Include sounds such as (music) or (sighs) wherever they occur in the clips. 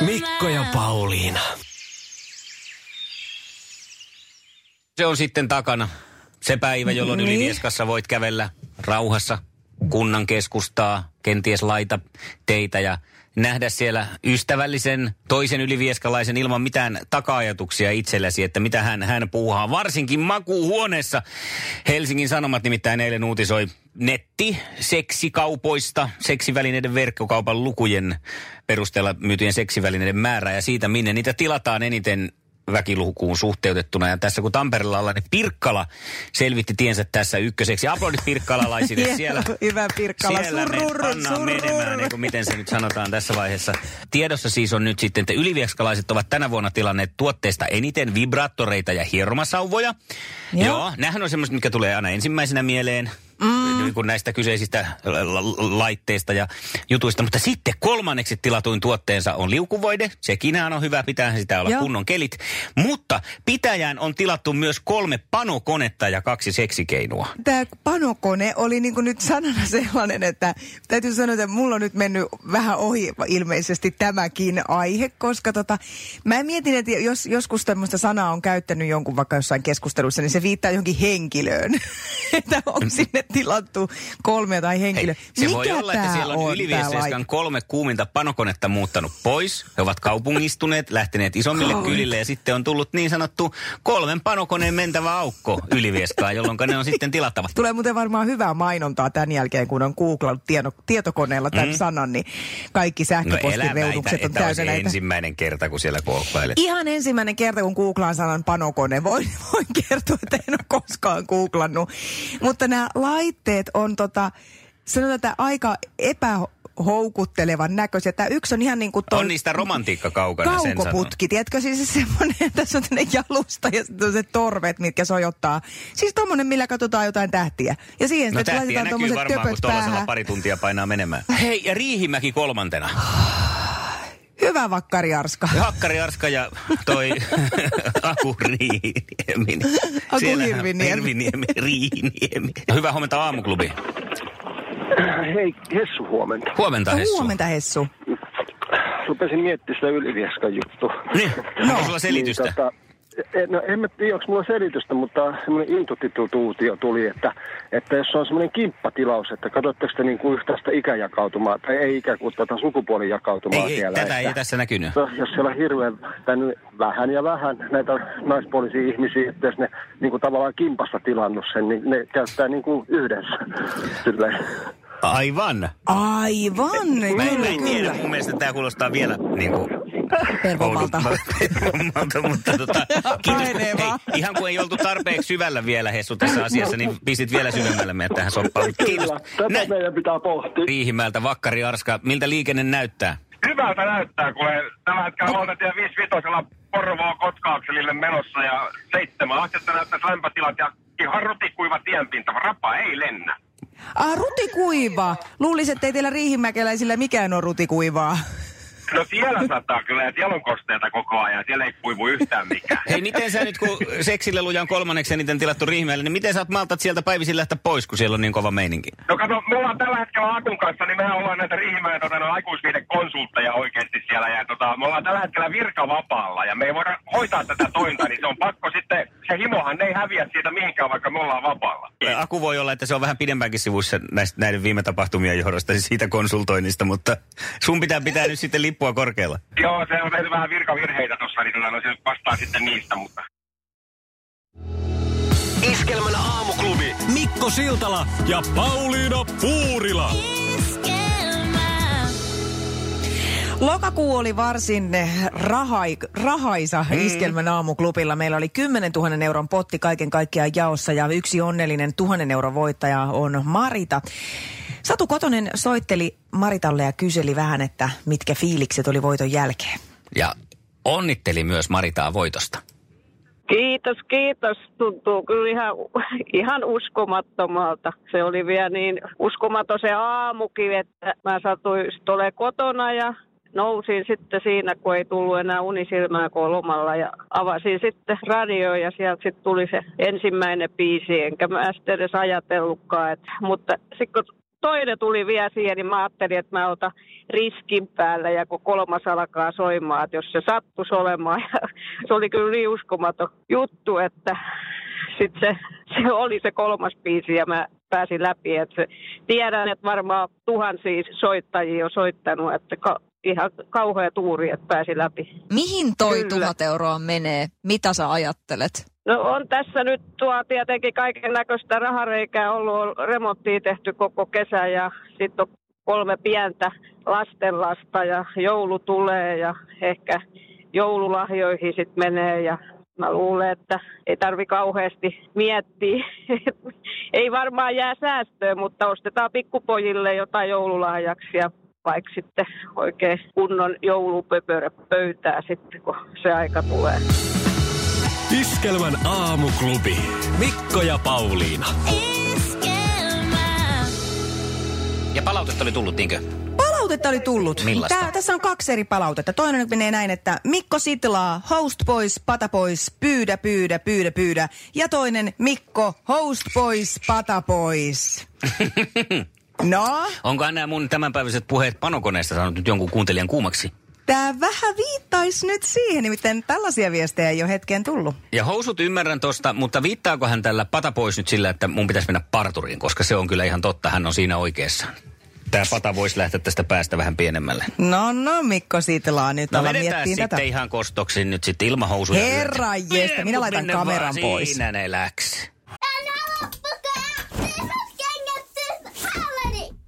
Mikko ja Pauliina. Se on sitten takana. Se päivä, jolloin niin. Ylivieskassa voit kävellä rauhassa kunnan keskustaa, kenties laita teitä ja nähdä siellä ystävällisen toisen ylivieskalaisen ilman mitään taka-ajatuksia itsellesi, että mitä hän, hän puuhaa. Varsinkin makuuhuoneessa. Helsingin Sanomat nimittäin eilen uutisoi netti seksikaupoista, seksivälineiden verkkokaupan lukujen perusteella myytyjen seksivälineiden määrää ja siitä, minne niitä tilataan eniten väkilukuun suhteutettuna. Ja tässä kun Tampereella ollaan, niin Pirkkala selvitti tiensä tässä ykköseksi. Aplodit pirkkalalaisille (laughs) siellä. Hyvä Pirkkala, Siellä pannaan surrur. menemään, niin kuin miten se nyt sanotaan tässä vaiheessa. Tiedossa siis on nyt sitten, että ylivieskalaiset ovat tänä vuonna tilanneet tuotteesta eniten vibraattoreita ja hieromasauvoja. Joo. Joo. Joo, nämähän on semmoista, mikä tulee aina ensimmäisenä mieleen. Mm. Niin kuin näistä kyseisistä la- la- laitteista ja jutuista. Mutta sitten kolmanneksi tilatuin tuotteensa on liukuvoide. Sekinhän on hyvä, pitää sitä olla Joo. kunnon kelit. Mutta pitäjään on tilattu myös kolme panokonetta ja kaksi seksikeinoa. Tämä panokone oli niin kuin nyt sanana sellainen, että täytyy sanoa, että mulla on nyt mennyt vähän ohi ilmeisesti tämäkin aihe, koska tota, mä mietin, että jos joskus tämmöistä sanaa on käyttänyt jonkun vaikka jossain keskustelussa, niin se viittaa johonkin henkilöön. (laughs) että onko sinne tilattu kolme tai henkilö. Hei, se Mikä voi olla, että siellä on Ylivieskan laite? kolme kuuminta panokonetta muuttanut pois. He ovat kaupungistuneet, lähteneet isommille Kolme. kylille ja sitten on tullut niin sanottu kolmen panokoneen mentävä aukko Ylivieskaan, jolloin ne on sitten tilattavat. Tulee muuten varmaan hyvää mainontaa tämän jälkeen, kun on googlannut tieto, tietokoneella tämän mm. sanan, niin kaikki No älä väitä, sähköpostireunukset on täynnä näitä. ensimmäinen kerta, kun siellä kookkailet. Ihan ensimmäinen kerta, kun googlaan sanan panokone. Voin, voin kertoa, että en ole koskaan googlannut. Mutta nämä laitteet on tota, sanotaan, että aika epähoukuttelevan näköisiä. Tämä yksi on ihan niin kuin On niistä romantiikka kaukana, sen kaukoputki. Tiedätkö, siis semmoinen, tässä on jalusta ja sitten on se torvet, mitkä sojottaa. Siis tommonen, millä katsotaan jotain tähtiä. Ja siihen No sitten tähtiä näkyy varmaan, kun tuollaisella pari tuntia painaa menemään. Hei, ja Riihimäki kolmantena. (sighs) Hyvä vakkari Arska. Hakkari Arska ja toi (laughs) Aku Riihiniemi. Aku Hirviniemi. Hirviniemi, Riihiniemi. Hyvää huomenta aamuklubi. Hei, Hessu huomenta. Huomenta Hessu. Huomenta Hessu. Rupesin miettimään sitä Ylivieskan juttua. Niin, onko sulla selitystä? Niin, tota, no, en mä tiedä, onko mulla selitystä, mutta semmoinen intuituutio tuli, että, että jos on semmoinen kimppatilaus, että katsotteko te niin kuin yhtäistä ikäjakautumaa, tai ei ikä, kuin tätä sukupuolijakautumaa Ei, ei, siellä. tätä että, ei tässä näkynyt. No, jos siellä on hirveän, nyt vähän ja vähän näitä naispuolisia ihmisiä, että jos ne niin kuin tavallaan kimpassa tilannut sen, niin ne käyttää niin kuin yhdessä. Silleen. Aivan. Aivan, Mä en, mä kyllä, tiedä, mun mielestä tämä kuulostaa vielä niin kuin Pervomalta. (laughs) Mutta tota, kiitos. Kun, hei, ihan kun ei oltu tarpeeksi syvällä vielä Hessu tässä asiassa, niin pistit vielä syvemmälle meidät tähän soppaan. Kiitos. Kyllä, tätä Nä, meidän pitää pohtia. Riihimäeltä Vakkari Arska, miltä liikenne näyttää? hyvältä näyttää, kun tällä hetkellä valtatie 55 Porvoa Kotkaakselille menossa ja seitsemän astetta näyttäisi lämpötilat ja ihan rutikuiva tienpinta. Rapa ei lennä. Ah, rutikuiva. Luulisin, että ei teillä riihimäkeläisillä mikään ole rutikuivaa. No siellä saattaa kyllä, ja siellä on kosteita koko ajan, siellä ei kuivu yhtään mikään. Hei, miten sä nyt, kun seksille lujan kolmanneksi eniten tilattu Riihimäelle, niin miten sä oot maltat sieltä päivisin lähteä pois, kun siellä on niin kova meininki? No kato, me ollaan tällä hetkellä Akun kanssa, niin mehän ollaan näitä Riihimäen tota, no, aikuisviidekonsultteja oikeasti siellä. Ja tota, me ollaan tällä hetkellä virkavapaalla ja me ei voida hoitaa tätä tointa, niin se on pakko sitten, se himohan ei häviä siitä mihinkään, vaikka me ollaan vapaalla. Aku voi olla, että se on vähän pidempäänkin sivussa näistä, näiden viime tapahtumien johdosta, siis siitä konsultoinnista, mutta sun pitää pitää nyt sitten lippua korkealla. Joo, se on tehty vähän virkavirheitä tuossa, niin tota, no, se vastaa sitten niistä, mutta... Iskelmän aamuklubi. Mikko Siltala ja Pauliina Puurila. Lokakuu oli varsin rahai, rahaisa mm. iskelmän aamuklubilla. Meillä oli 10 000 euron potti kaiken kaikkiaan jaossa ja yksi onnellinen tuhannen euron voittaja on Marita. Satu Kotonen soitteli Maritalle ja kyseli vähän, että mitkä fiilikset oli voiton jälkeen. Ja onnitteli myös Maritaa voitosta. Kiitos, kiitos. Tuntuu kyllä ihan, ihan uskomattomalta. Se oli vielä niin uskomaton se aamukin, että mä satuin olemaan kotona ja nousin sitten siinä, kun ei tullut enää unisilmää kolmalla ja avasin sitten radio ja sieltä sitten tuli se ensimmäinen biisi, enkä mä sitten edes ajatellutkaan. Että, mutta sitten kun toinen tuli vielä siihen, niin mä ajattelin, että mä otan riskin päällä ja kun kolmas alkaa soimaan, että jos se sattuisi olemaan. Ja (laughs) se oli kyllä niin uskomaton juttu, että sitten se, se oli se kolmas biisi ja mä pääsin läpi. Että tiedän, että varmaan tuhansia soittajia on soittanut, että ihan kauhea tuuri, että pääsi läpi. Mihin toi Kyllä. tuhat euroa menee? Mitä sä ajattelet? No on tässä nyt tuo tietenkin kaiken näköistä rahareikää ollut, on remonttia tehty koko kesä ja sitten on kolme pientä lastenlasta ja joulu tulee ja ehkä joululahjoihin sitten menee ja mä luulen, että ei tarvi kauheasti miettiä. (laughs) ei varmaan jää säästöä, mutta ostetaan pikkupojille jotain joululahjaksi ja vaikka sitten oikein kunnon joulupöpörä pöytää sitten, kun se aika tulee. Iskelmän aamuklubi. Mikko ja Pauliina. Ja palautetta oli tullut, niinkö? Palautetta oli tullut. Millaista? Tää, tässä on kaksi eri palautetta. Toinen menee näin, että Mikko Sitlaa, host pois, pata pois, pyydä, pyydä, pyydä, pyydä. Ja toinen Mikko, host pois, pata pois. (laughs) no, Onko nämä mun tämänpäiväiset puheet panokoneesta saanut nyt jonkun kuuntelijan kuumaksi? tämä vähän viittaisi nyt siihen, nimittäin tällaisia viestejä ei ole hetkeen tullut. Ja housut ymmärrän tosta, mutta viittaako hän tällä pata pois nyt sillä, että mun pitäisi mennä parturiin, koska se on kyllä ihan totta, hän on siinä oikeassa. Tämä pata voisi lähteä tästä päästä vähän pienemmälle. No, no, Mikko Sitlaa, nyt No ala vedetään miettii sitten tätä. ihan kostoksi nyt sitten ilman housuja. Herra jestä, minä laitan kameran pois. Siinä ne läks.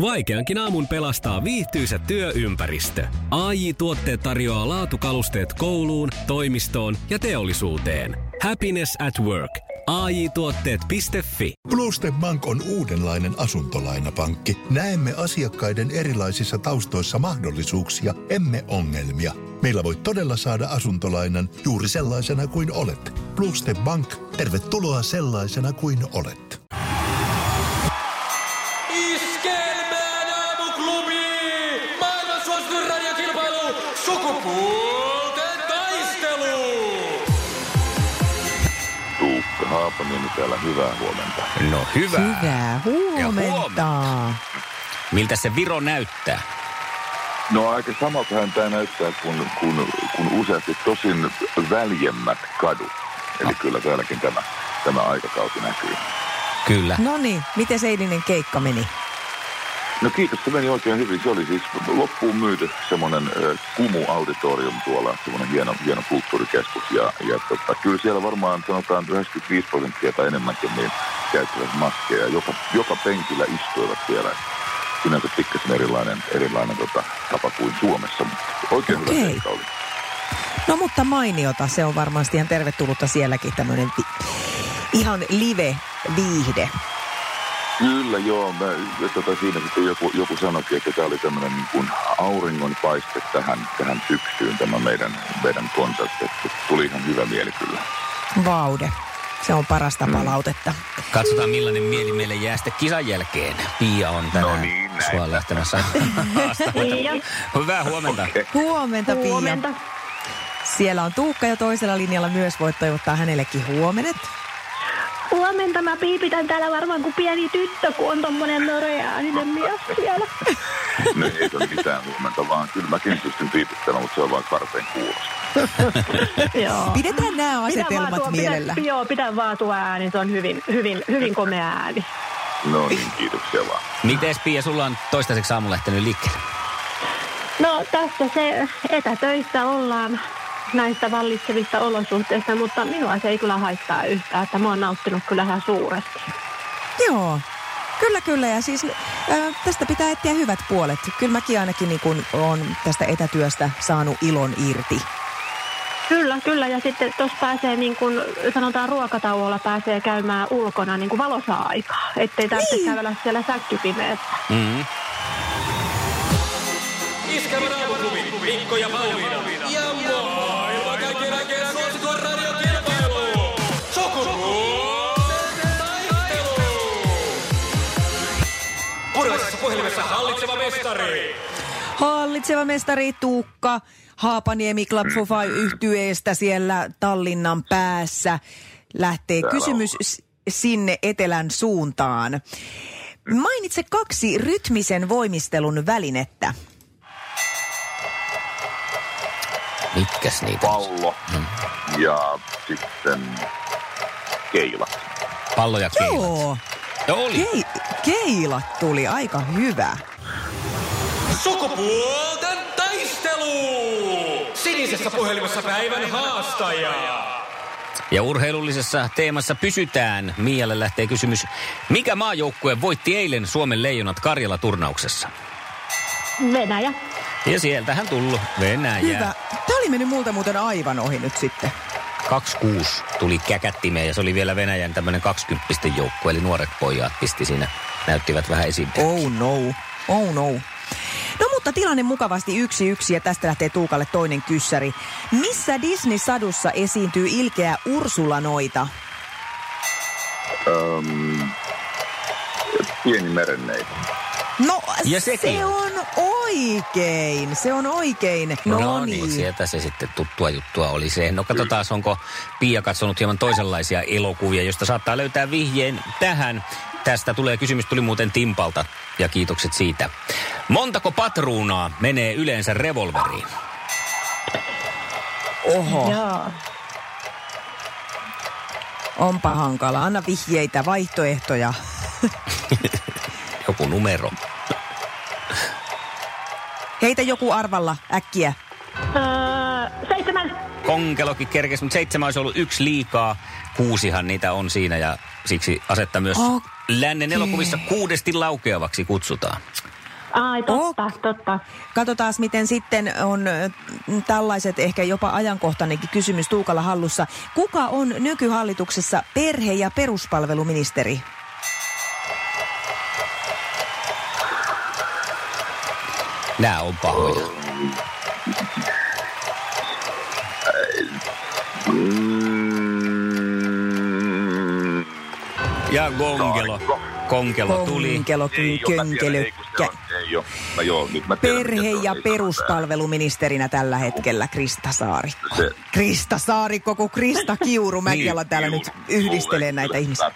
Vaikeankin aamun pelastaa viihtyisä työympäristö. AI Tuotteet tarjoaa laatukalusteet kouluun, toimistoon ja teollisuuteen. Happiness at work. AJ-tuotteet.fi. Bluestep Bank on uudenlainen asuntolainapankki. Näemme asiakkaiden erilaisissa taustoissa mahdollisuuksia, emme ongelmia. Meillä voi todella saada asuntolainan juuri sellaisena kuin olet. Bluestep Bank, tervetuloa sellaisena kuin olet. Haapaniemi täällä, hyvää huomenta. No hyvä. Hyvää huomenta. Miltä se Viro näyttää? No aika samaltahan tämä näyttää kuin, kuin, kuin useasti tosin väljemmät kadut. Eli kyllä täälläkin tämä, tämä aikakausi näkyy. Kyllä. No niin, miten se eilinen keikka meni? No kiitos, se meni oikein hyvin. Se oli siis loppuun myyty semmoinen äh, Kumu Auditorium tuolla, semmoinen hieno, hieno kulttuurikeskus. Ja, ja tota, kyllä siellä varmaan sanotaan 95 prosenttia tai enemmänkin niin käyttävät maskeja. Joka, joka penkillä istuivat siellä. Sinänsä pikkasen erilainen, erilainen tota, tapa kuin Suomessa, mutta oikein Okei. hyvä keikka oli. No mutta mainiota, se on varmasti ihan tervetullutta sielläkin tämmöinen vi- ihan live-viihde. Kyllä joo, mä, ja tota, siinä sitten joku, joku sanoikin, että tämä oli tämmöinen niin kuin auringonpaiste tähän, tähän syksyyn tämä meidän, meidän konsertti. Että tuli ihan hyvä mieli kyllä. Vaude. Se on parasta palautetta. Katsotaan millainen mieli meille jää sitten kisan jälkeen. Pia on tänään No niin, näin. sua lähtemässä. (laughs) Hyvää huomenta. Huomenta, Pia. Huomenta. Siellä on Tuukka jo toisella linjalla myös. Voit toivottaa hänellekin huomenet. Huomenta mä piipitän täällä varmaan kuin pieni tyttö, kun on tommonen nöreääninen mies siellä. No ei ole mitään huomenta, vaan kyllä mäkin pystyn piipittämään, mutta se on vain karpeen kuulosta. (laughs) Joo. Pidetään nämä asetelmat tuo- mielellä. Pidän, joo, pidän vaan tuo ääni, se on hyvin, hyvin, hyvin komea ääni. No niin, kiitoksia vaan. Mites Pia, sulla on toistaiseksi aamu lähtenyt liikkeelle? No tässä se etätöissä ollaan näistä vallitsevista olosuhteista, mutta minua se ei kyllä haittaa yhtään, että mä oon nauttinut kyllä ihan suuresti. Joo. Kyllä, kyllä. Ja siis äh, tästä pitää etsiä hyvät puolet. Kyllä mäkin ainakin niin kun on tästä etätyöstä saanut ilon irti. Kyllä, kyllä. Ja sitten tuossa pääsee, niin kuin sanotaan ruokatauolla, pääsee käymään ulkona niin kuin valossa aikaa. Ettei tarvitse niin. kävellä siellä säkkypimeessä. Mm. Iskelmän aamuklubi, Mikko ja Pauliina. Puhelimessa hallitseva mestari. Hallitseva mestari Tuukka Haapaniemi Club of Five yhtyeestä siellä Tallinnan päässä. Lähtee Täällä kysymys s- sinne etelän suuntaan. Mainitse kaksi rytmisen voimistelun välinettä. Mitkäs niitä? on? Pallo ja sitten keilat. Pallo ja keilat. Joo, Joo, oli. Kei, keilat tuli aika hyvä. Sukupuolten taistelu. Sinisessä puhelimessa päivän haastaja. Ja urheilullisessa teemassa pysytään. Mialle lähtee kysymys. Mikä maajoukkue voitti eilen Suomen leijonat Karjala-turnauksessa? Venäjä. Ja sieltähän tullut Venäjä. Hyvä. Tämä oli mennyt multa muuten aivan ohi nyt sitten. 26 tuli käkättimeen ja se oli vielä Venäjän tämmöinen 20 joukkue, eli nuoret pojat pisti siinä, näyttivät vähän esimerkkiä. Oh no, oh no. No mutta tilanne mukavasti yksi yksi ja tästä lähtee Tuukalle toinen kyssäri. Missä Disney-sadussa esiintyy ilkeä Ursulanoita? Öm, pieni merenneito. No Ja sekin. se on oikein, se on oikein. No, No niin, sieltä se sitten tuttua juttua oli se. No katsotaan, onko Pia katsonut hieman toisenlaisia elokuvia, josta saattaa löytää vihjeen tähän. Tästä tulee kysymys, tuli muuten Timpalta ja kiitokset siitä. Montako patruunaa menee yleensä revolveriin? Oho, Joo. onpa hankala. Anna vihjeitä, vaihtoehtoja. (laughs) Joku numero. Heitä joku arvalla äkkiä. Öö, seitsemän. Konkelokin kerkesi, mutta seitsemän olisi ollut yksi liikaa. Kuusihan niitä on siinä ja siksi asetta myös Okei. lännen elokuvissa kuudesti laukeavaksi kutsutaan. Ai, totta, totta. Katsotaan, miten sitten on tällaiset ehkä jopa ajankohtainenkin kysymys Tuukalla hallussa. Kuka on nykyhallituksessa perhe- ja peruspalveluministeri? Nämä on pahoja. Mm, Ja Gongelo. Konkelo tuli. Konkelo, oo. No joo, nyt mä tiedän, mikä Perhe- ja peruspalveluministerinä tällä hetkellä Krista Saarikko. Se- Krista Saarikko, kun Krista Kiuru. Mäkin Niin, täällä nyt yhdistelee näitä ihmisiä.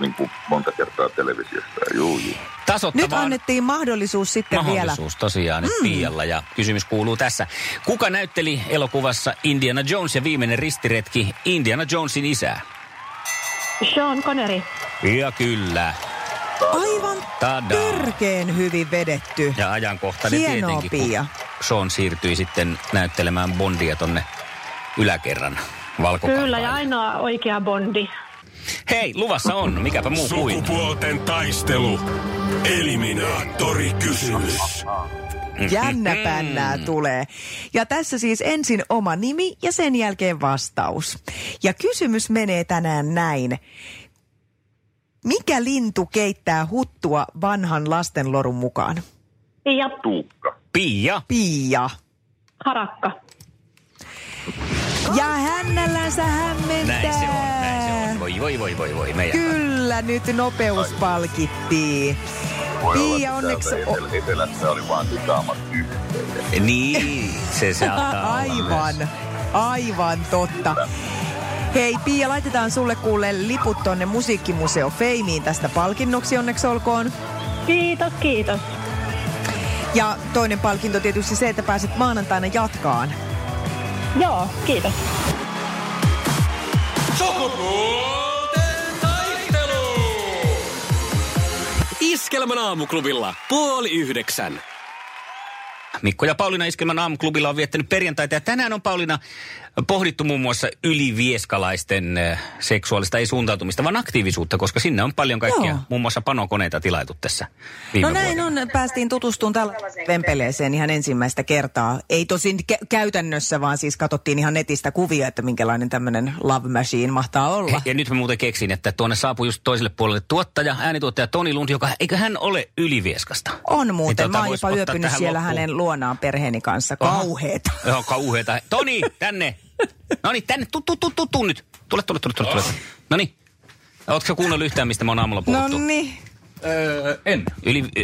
Niin kuin monta kertaa televisiosta. Juu, juu. Tasottavaan Nyt annettiin mahdollisuus sitten vielä. mahdollisuus tosiaan nyt mm. Pialla ja kysymys kuuluu tässä. Kuka näytteli elokuvassa Indiana Jones ja viimeinen ristiretki Indiana Jonesin isää? Sean Connery. Ja kyllä. Aivan Tada. törkeen hyvin vedetty. Ja ajankohtainen Hienoa, tietenkin, Pia. kun Sean siirtyi sitten näyttelemään Bondia tonne yläkerran. Kyllä, ja ainoa oikea Bondi. Hei, luvassa on. Mikäpä muu kuin. Sukupuolten taistelu. Eliminaattori kysymys. Jännä pännää tulee. Ja tässä siis ensin oma nimi ja sen jälkeen vastaus. Ja kysymys menee tänään näin. Mikä lintu keittää huttua vanhan lastenlorun mukaan? Ja Tuukka. Pia. Pia. harakka. Ja hännällänsä hämmentää. Näin se on, näin se on. Voi, voi, voi, voi, voi. Meidän Kyllä, nyt nopeus palkittiin. Voi Pia, olla, onneksi... etelä- Etelässä oli vaan yhteen. Niin, se (laughs) saattaa aivan, aivan totta. Hei Pia, laitetaan sulle kuule liput tonne Musiikkimuseo Feimiin tästä palkinnoksi onneksi olkoon. Kiitos, kiitos. Ja toinen palkinto tietysti se, että pääset maanantaina jatkaan. Joo, kiitos. Sukupuolten taistelu. Iskelmän aamuklubilla puoli yhdeksän. Mikko ja Pauliina Iskelmän aamuklubilla on viettänyt perjantaita ja tänään on Pauliina pohdittu muun muassa ylivieskalaisten eh, seksuaalista ei suuntautumista, vaan aktiivisuutta, koska sinne on paljon kaikkia, Joo. muun muassa panokoneita tilaitu tässä viime No näin vuonna. on, päästiin tutustumaan tällaiseen vempeleeseen ihan ensimmäistä kertaa. Ei tosin kä- käytännössä, vaan siis katsottiin ihan netistä kuvia, että minkälainen tämmöinen love machine mahtaa olla. Ja nyt mä muuten keksin, että tuonne saapui just toiselle puolelle tuottaja, äänituottaja Toni Lund, joka, eikö hän ole ylivieskasta? On Niin muuten. tota, Mä oon jopa yöpynyt siellä loppuun. hänen luonaan perheeni kanssa. Kauheeta. Joo, kauheeta. Toni, tänne. No niin, tänne. Tu, tu, tu, tu, tu nyt. Tule, tule, tule, tule. tule. No niin. Ootko kuunnellut yhtään, mistä me on aamulla No puhuttu? niin. Öö, en. Yli, ö,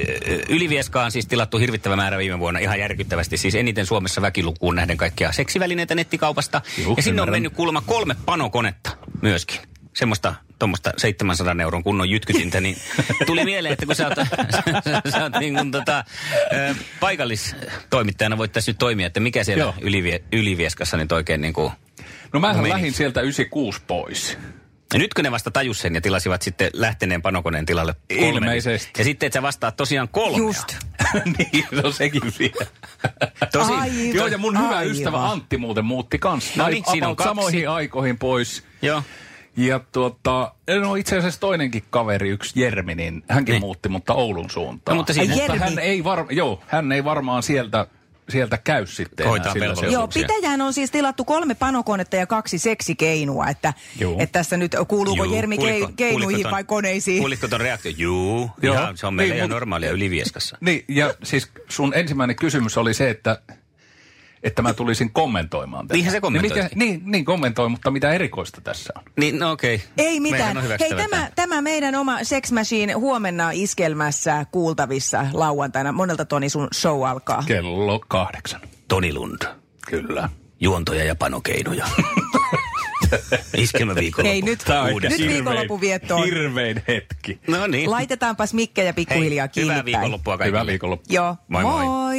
Ylivieskaa on siis tilattu hirvittävä määrä viime vuonna ihan järkyttävästi. Siis eniten Suomessa väkilukuun nähden kaikkia seksivälineitä nettikaupasta. Juh, ja sinne on mennyt kuulemma kolme panokonetta myöskin. Semmoista tuommoista 700 euron kunnon jytkytintä, niin tuli mieleen, että kun sä oot, sä, sä oot niin kuin tota, paikallistoimittajana voit tässä nyt toimia, että mikä siellä Joo. ylivie, Ylivieskassa nyt oikein niin kuin... No Meni. lähdin sieltä 96 pois. Ja nytkö ne vasta tajus sen ja tilasivat sitten lähteneen panokoneen tilalle kolme? Ilmeisesti. Ja sitten, että sä vastaat tosiaan kolmea. Just. (laughs) niin, se on sekin vielä. Tosi, Aivan. Joo, ja mun hyvä Aivan. ystävä Antti muuten muutti kanssa. No niin, siinä on kaksi. samoihin aikoihin pois. Joo. Ja tuota, no itse asiassa toinenkin kaveri, yksi Jermi, niin hänkin Niin. muutti, mutta Oulun suuntaan. No, mutta siinä- Ai, mutta hän ei, var, joo, hän ei varmaan sieltä, sieltä käy sitten Hoitaa enää sillä velvollisuuksia. Joo, pitäjään on siis tilattu kolme panokonetta ja kaksi seksikeinua, että, Juu. että tässä nyt kuuluuko Juu, Jermi kuulitko- kei, keinuihin kuulitko ton- vai koneisiin? Kuulitko ton reaktio? Juu, Joo. Ihan, se on meillä Niin, ihan mut- normaalia Ylivieskassa. Niin, ja siis sun ensimmäinen kysymys oli se, että, että mä tulisin kommentoimaan tätä. Niinhän se kommentoikin. Niin, mikä, niin, niin kommentoi, mutta mitä erikoista tässä on? Niin, no okei. Okay. Ei mitään. Hei, hyväksyttävä tämä, tämä meidän oma Sex Machine huomenna iskelmässä kuultavissa lauantaina. Monelta Toni sun show alkaa. Kello kahdeksan. Toni Lund. Kyllä. Juontoja ja panokeinoja. (laughs) Iskelmä viikonloppu. Hei, nyt, nyt hirvein- viikonlopun viettoon. Hirvein hetki. No niin. Laitetaanpas mikkejä pikkuhiljaa kiinni hyvää viikonloppua kaikille. Hyvää viikonloppua. Joo, Moi moi. moi.